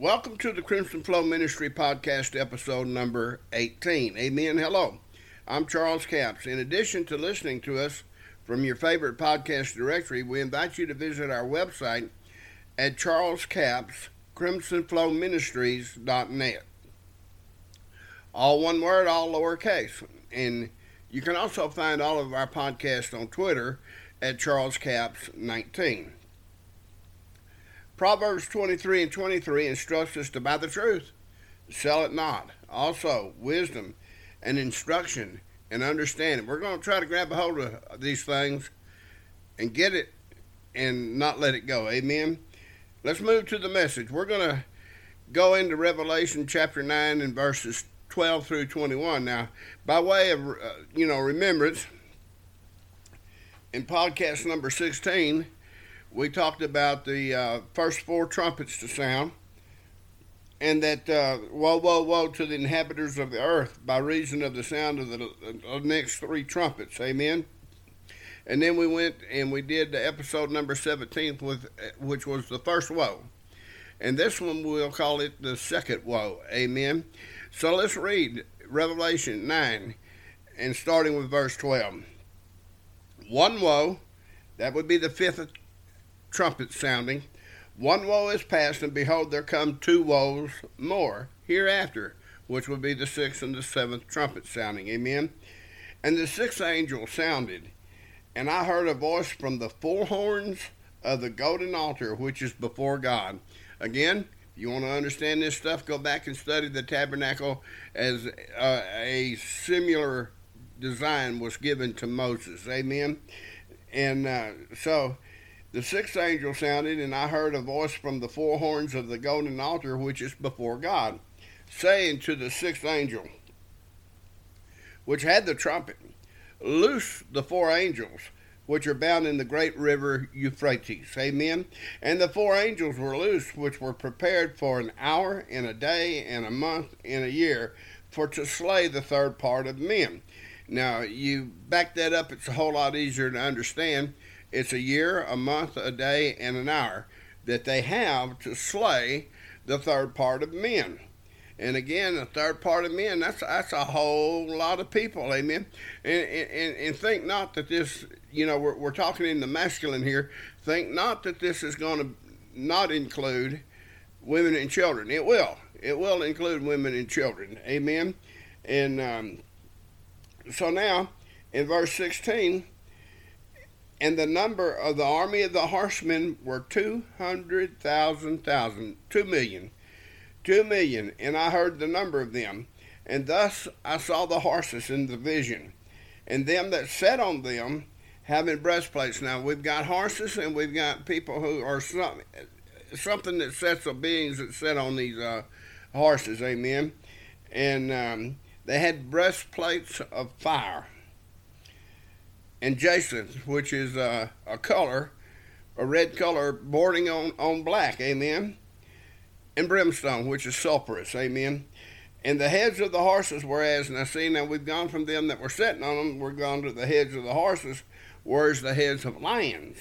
Welcome to the Crimson Flow Ministry podcast, episode number 18. Amen. Hello. I'm Charles Capps. In addition to listening to us from your favorite podcast directory, we invite you to visit our website at Charles Capps, crimsonflowministries.net. All one word, all lowercase. And you can also find all of our podcasts on Twitter at Charles Capps 19. Proverbs 23 and 23 instructs us to buy the truth, sell it not. Also, wisdom and instruction and understanding. We're going to try to grab a hold of these things and get it and not let it go. Amen. Let's move to the message. We're going to go into Revelation chapter 9 and verses 12 through 21. Now, by way of, uh, you know, remembrance, in podcast number 16, we talked about the uh, first four trumpets to sound, and that uh, woe, woe, woe to the inhabitants of the earth by reason of the sound of the, the next three trumpets. Amen. And then we went and we did the episode number 17, with, which was the first woe. And this one we'll call it the second woe. Amen. So let's read Revelation 9 and starting with verse 12. One woe, that would be the fifth trumpet sounding. One woe is past, and behold, there come two woes more hereafter, which will be the sixth and the seventh trumpet sounding. Amen. And the sixth angel sounded, and I heard a voice from the four horns of the golden altar which is before God. Again, if you want to understand this stuff, go back and study the tabernacle as uh, a similar design was given to Moses. Amen. And uh, so the sixth angel sounded, and I heard a voice from the four horns of the golden altar which is before God, saying to the sixth angel, which had the trumpet, Loose the four angels which are bound in the great river Euphrates. Amen. And the four angels were loosed, which were prepared for an hour, and a day, and a month, and a year, for to slay the third part of men. Now, you back that up, it's a whole lot easier to understand it's a year, a month, a day, and an hour that they have to slay the third part of men. And again, the third part of men, that's that's a whole lot of people, amen. And and, and think not that this, you know, we're, we're talking in the masculine here. Think not that this is going to not include women and children. It will. It will include women and children, amen. And um, so now, in verse 16, and the number of the army of the horsemen were two hundred thousand thousand, two million, two million, and I heard the number of them. And thus I saw the horses in the vision, and them that sat on them having breastplates. Now we've got horses, and we've got people who are some, something that sets of beings that sit on these uh, horses. Amen. And um, they had breastplates of fire and jacinth, which is uh, a color, a red color bordering on, on black, amen. And brimstone, which is sulphurous, amen. And the heads of the horses were as, I see, now we've gone from them that were sitting on them, we're gone to the heads of the horses, whereas the heads of lions.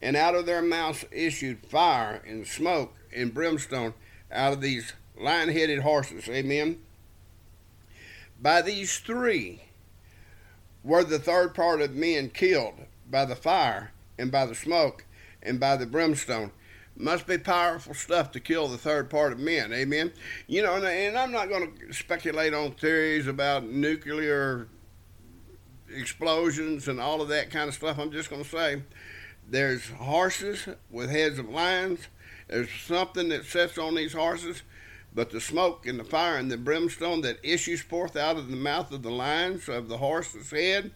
And out of their mouths issued fire and smoke and brimstone out of these lion headed horses, amen. By these three, were the third part of men killed by the fire and by the smoke and by the brimstone. Must be powerful stuff to kill the third part of men. Amen. You know, and, and I'm not going to speculate on theories about nuclear explosions and all of that kind of stuff. I'm just going to say there's horses with heads of lions. There's something that sets on these horses but the smoke and the fire and the brimstone that issues forth out of the mouth of the lions of the horse's head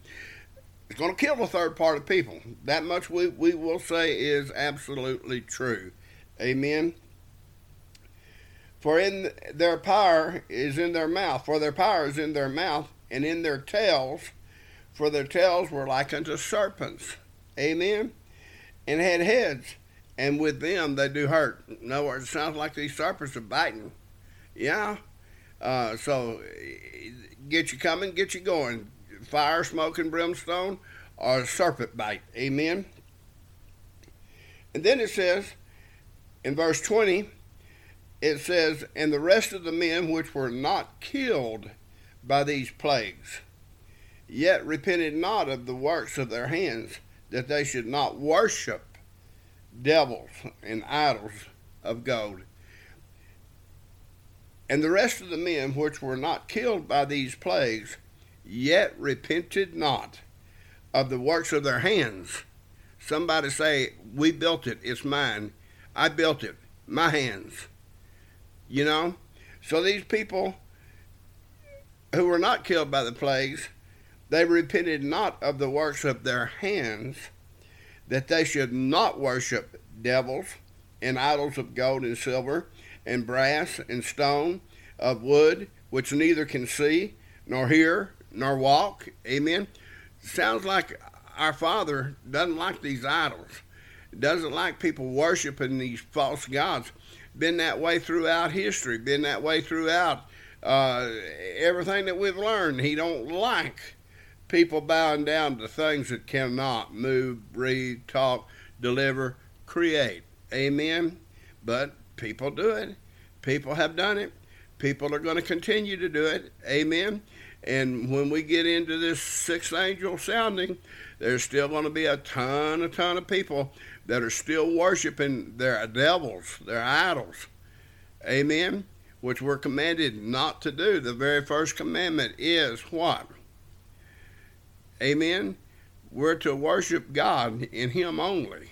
is going to kill the third part of people. That much we, we will say is absolutely true. Amen. For in their power is in their mouth, for their power is in their mouth, and in their tails, for their tails were like unto serpents. Amen. And had heads, and with them they do hurt. In other words, it sounds like these serpents are biting. Yeah. Uh, so get you coming, get you going. Fire, smoke, and brimstone or serpent bite. Amen. And then it says in verse 20, it says, And the rest of the men which were not killed by these plagues, yet repented not of the works of their hands, that they should not worship devils and idols of gold. And the rest of the men which were not killed by these plagues, yet repented not of the works of their hands. Somebody say, We built it, it's mine. I built it, my hands. You know? So these people who were not killed by the plagues, they repented not of the works of their hands, that they should not worship devils and idols of gold and silver, and brass and stone, of wood, which neither can see, nor hear, nor walk. Amen. Sounds like our Father doesn't like these idols, doesn't like people worshiping these false gods. Been that way throughout history, been that way throughout uh, everything that we've learned. He don't like people bowing down to things that cannot move, breathe, talk, deliver, create. Amen. But people do it. People have done it. People are going to continue to do it. Amen. And when we get into this sixth angel sounding, there's still going to be a ton, a ton of people that are still worshiping their devils, their idols. Amen. Which we're commanded not to do. The very first commandment is what? Amen. We're to worship God in Him only.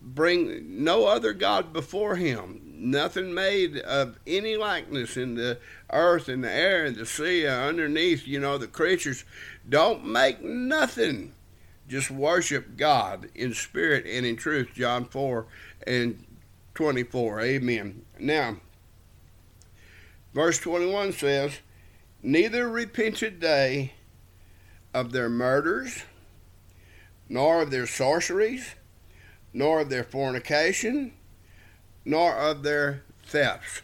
Bring no other God before Him. Nothing made of any likeness in the earth and the air and the sea underneath, you know, the creatures. Don't make nothing. Just worship God in spirit and in truth. John 4 and 24. Amen. Now, verse 21 says, Neither repented they of their murders, nor of their sorceries, nor of their fornication, nor of their thefts.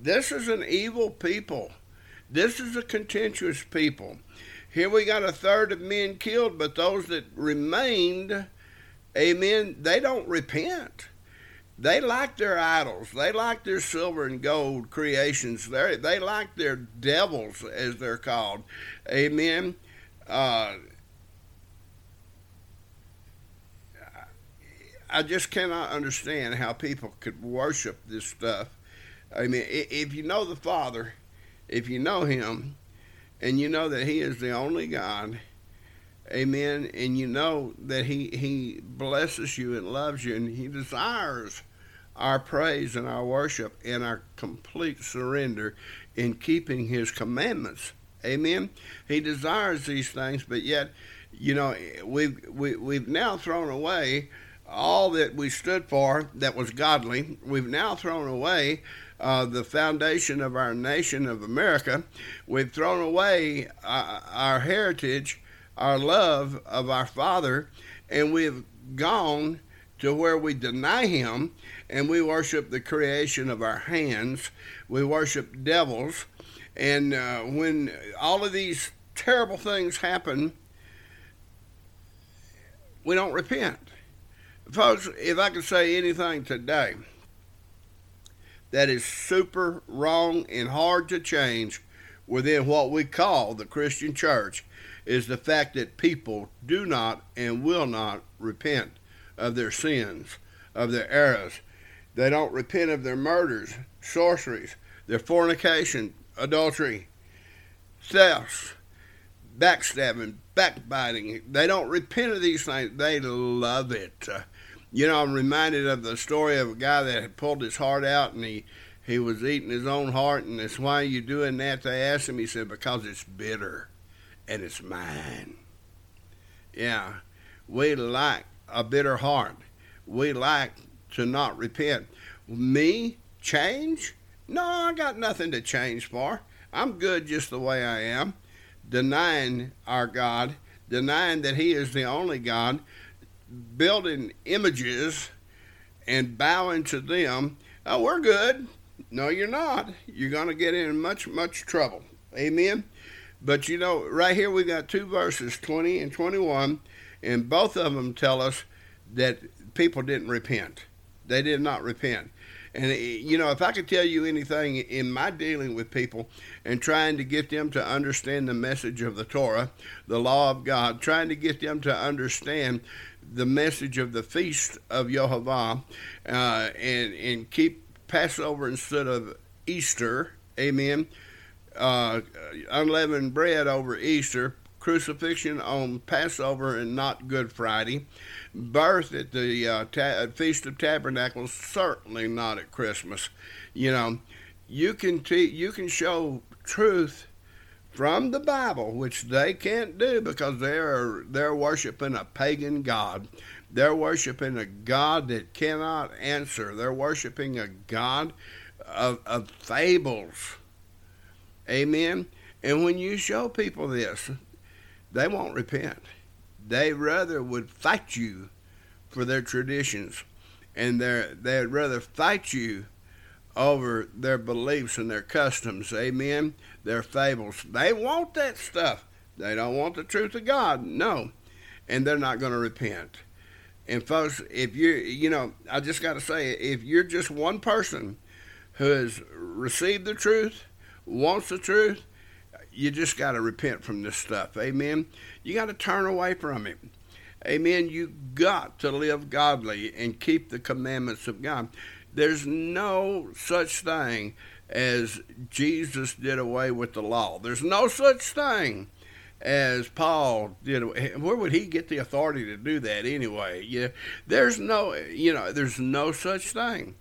This is an evil people. This is a contentious people. Here we got a third of men killed, but those that remained, amen, they don't repent. They like their idols. They like their silver and gold creations. They they like their devils, as they're called. Amen. Uh, I just cannot understand how people could worship this stuff. I mean, if you know the Father, if you know Him, and you know that He is the only God, Amen, and you know that He He blesses you and loves you, and He desires our praise and our worship and our complete surrender in keeping His commandments. Amen. He desires these things, but yet, you know, we've we, we've now thrown away all that we stood for that was godly. We've now thrown away uh, the foundation of our nation of America. We've thrown away uh, our heritage, our love of our Father, and we've gone to where we deny Him and we worship the creation of our hands. We worship devils. And uh, when all of these terrible things happen, we don't repent folks, if I could say anything today that is super wrong and hard to change within what we call the Christian church, is the fact that people do not and will not repent of their sins, of their errors. They don't repent of their murders, sorceries, their fornication, adultery, thefts, backstabbing, backbiting. They don't repent of these things. They love it. You know, I'm reminded of the story of a guy that had pulled his heart out and he he was eating his own heart, and it's why you doing that? They asked him. He said, "Because it's bitter, and it's mine." Yeah, we like a bitter heart. We like to not repent. Me change? No, I got nothing to change for. I'm good just the way I am. Denying our God, denying that He is the only God, building images and bowing to them, oh, we're good. No, you're not. You're going to get in much, much trouble. Amen. But you know, right here we got two verses, 20 and 21, and both of them tell us that people didn't repent. They did not repent. And, eh, you know, if I could tell you anything in my dealing with people and trying to get them to understand the message of the Torah, the law of God, trying to get them to understand the message of the feast of Yehovah uh, and, and keep Passover instead of Easter, amen, uh, unleavened bread over Easter, crucifixion on Passover and not Good Friday, birth at the uh, ta- Feast of Tabernacles, certainly not at Christmas. You know, you can te- you can show truth from the Bible, which they can't do because they're they're worshiping a pagan god. They're worshiping a god that cannot answer. They're worshiping a god of, of fables. Amen. And when you show people this, they won't repent. They rather would fight you for their traditions, and they they'd rather fight you over their beliefs and their customs. Amen. Their fables. They want that stuff. They don't want the truth of God. No, and they're not going to repent. And folks, if you you know, I just got to say, if you're just one person who has received the truth, wants the truth, you just got to repent from this stuff. Amen. You got to turn away from it. Amen. You got to live godly and keep the commandments of God. There's no such thing as Jesus did away with the law. There's no such thing as Paul did. Where would he get the authority to do that anyway? Yeah, there's no, you know, there's no such thing.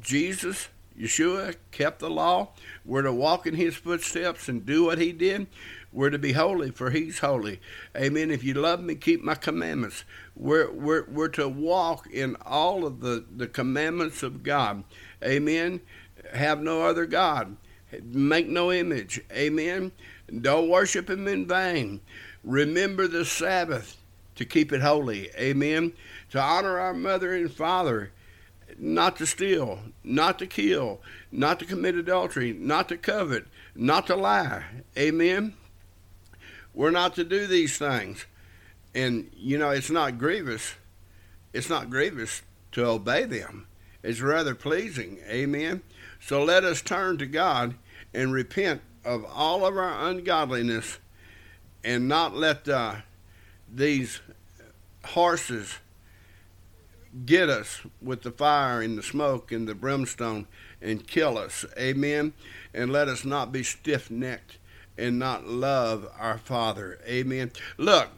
Jesus Yeshua kept the law. We're to walk in his footsteps and do what he did. We're to be holy, for he's holy. Amen. If you love me, keep my commandments. We're, we're, we're to walk in all of the, the commandments of God. Amen. Have no other God. Make no image. Amen. Don't worship him in vain. Remember the Sabbath to keep it holy. Amen. To honor our mother and father not to steal, not to kill, not to commit adultery, not to covet, not to lie. Amen. We're not to do these things. And, you know, it's not grievous. It's not grievous to obey them. It's rather pleasing. Amen. So let us turn to God and repent of all of our ungodliness and not let uh, these horses get us with the fire and the smoke and the brimstone and kill us. Amen. And let us not be stiff necked and not love our Father. Amen. Look,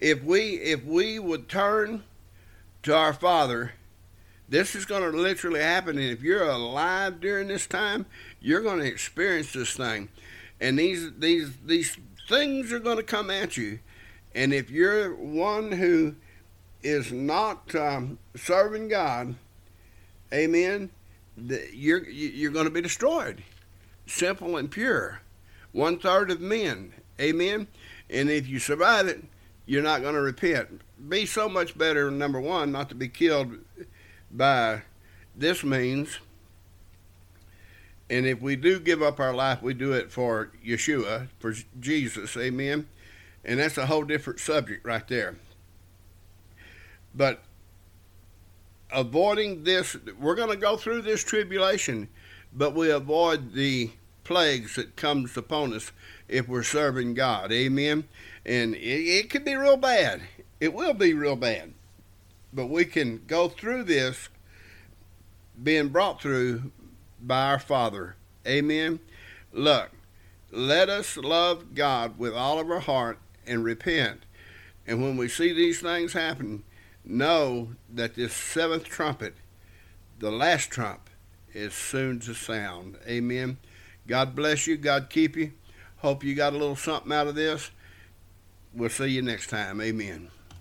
if we if we would turn to our Father, this is going to literally happen. And if you're alive during this time, you're going to experience this thing. And these these these things are going to come at you. And if you're one who is not um, serving God, amen, you're, you're going to be destroyed. Simple and pure. One third of men, amen. And if you survive it, you're not going to repent. Be so much better, number one, not to be killed by this means. And if we do give up our life, we do it for Yeshua, for Jesus, amen. And that's a whole different subject right there. But avoiding this, we're going to go through this tribulation, but we avoid the plagues that comes upon us if we're serving God. Amen. And it, it could be real bad. It will be real bad. But we can go through this being brought through by our Father. Amen. Look, let us love God with all of our heart and repent. And when we see these things happen, know that this seventh trumpet, the last trump, is soon to sound. Amen. God bless you. God keep you. Hope you got a little something out of this. We'll see you next time. Amen.